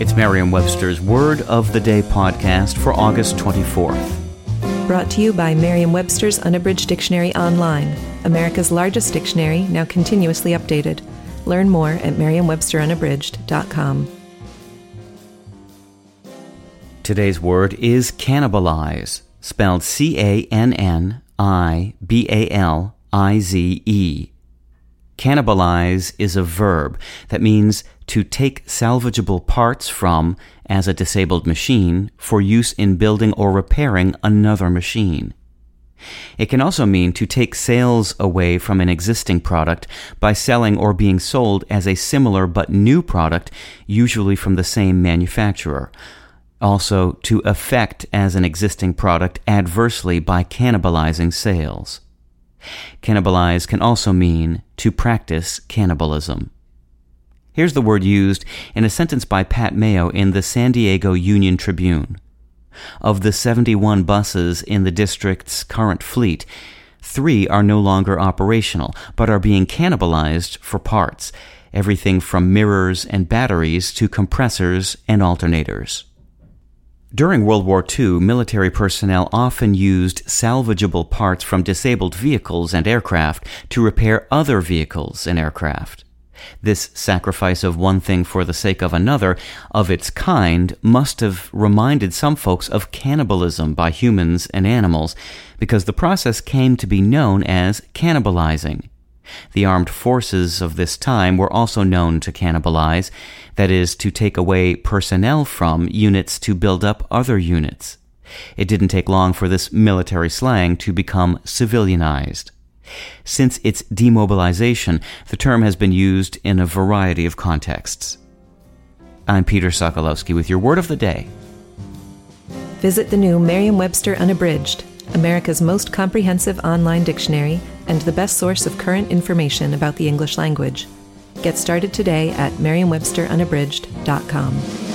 It's Merriam Webster's Word of the Day podcast for August 24th. Brought to you by Merriam Webster's Unabridged Dictionary Online, America's largest dictionary, now continuously updated. Learn more at merriam-websterunabridged.com. Today's word is cannibalize, spelled C A N N I B A L I Z E. Cannibalize is a verb that means to take salvageable parts from as a disabled machine for use in building or repairing another machine. It can also mean to take sales away from an existing product by selling or being sold as a similar but new product, usually from the same manufacturer. Also, to affect as an existing product adversely by cannibalizing sales. Cannibalize can also mean to practice cannibalism. Here's the word used in a sentence by Pat Maio in the San Diego Union Tribune. Of the 71 buses in the district's current fleet, three are no longer operational, but are being cannibalized for parts, everything from mirrors and batteries to compressors and alternators. During World War II, military personnel often used salvageable parts from disabled vehicles and aircraft to repair other vehicles and aircraft. This sacrifice of one thing for the sake of another of its kind must have reminded some folks of cannibalism by humans and animals, because the process came to be known as cannibalizing. The armed forces of this time were also known to cannibalize, that is, to take away personnel from units to build up other units. It didn't take long for this military slang to become civilianized. Since its demobilization, the term has been used in a variety of contexts. I'm Peter Sokolowski with your word of the day. Visit the new Merriam Webster Unabridged America's most comprehensive online dictionary and the best source of current information about the English language. Get started today at merriam-websterunabridged.com.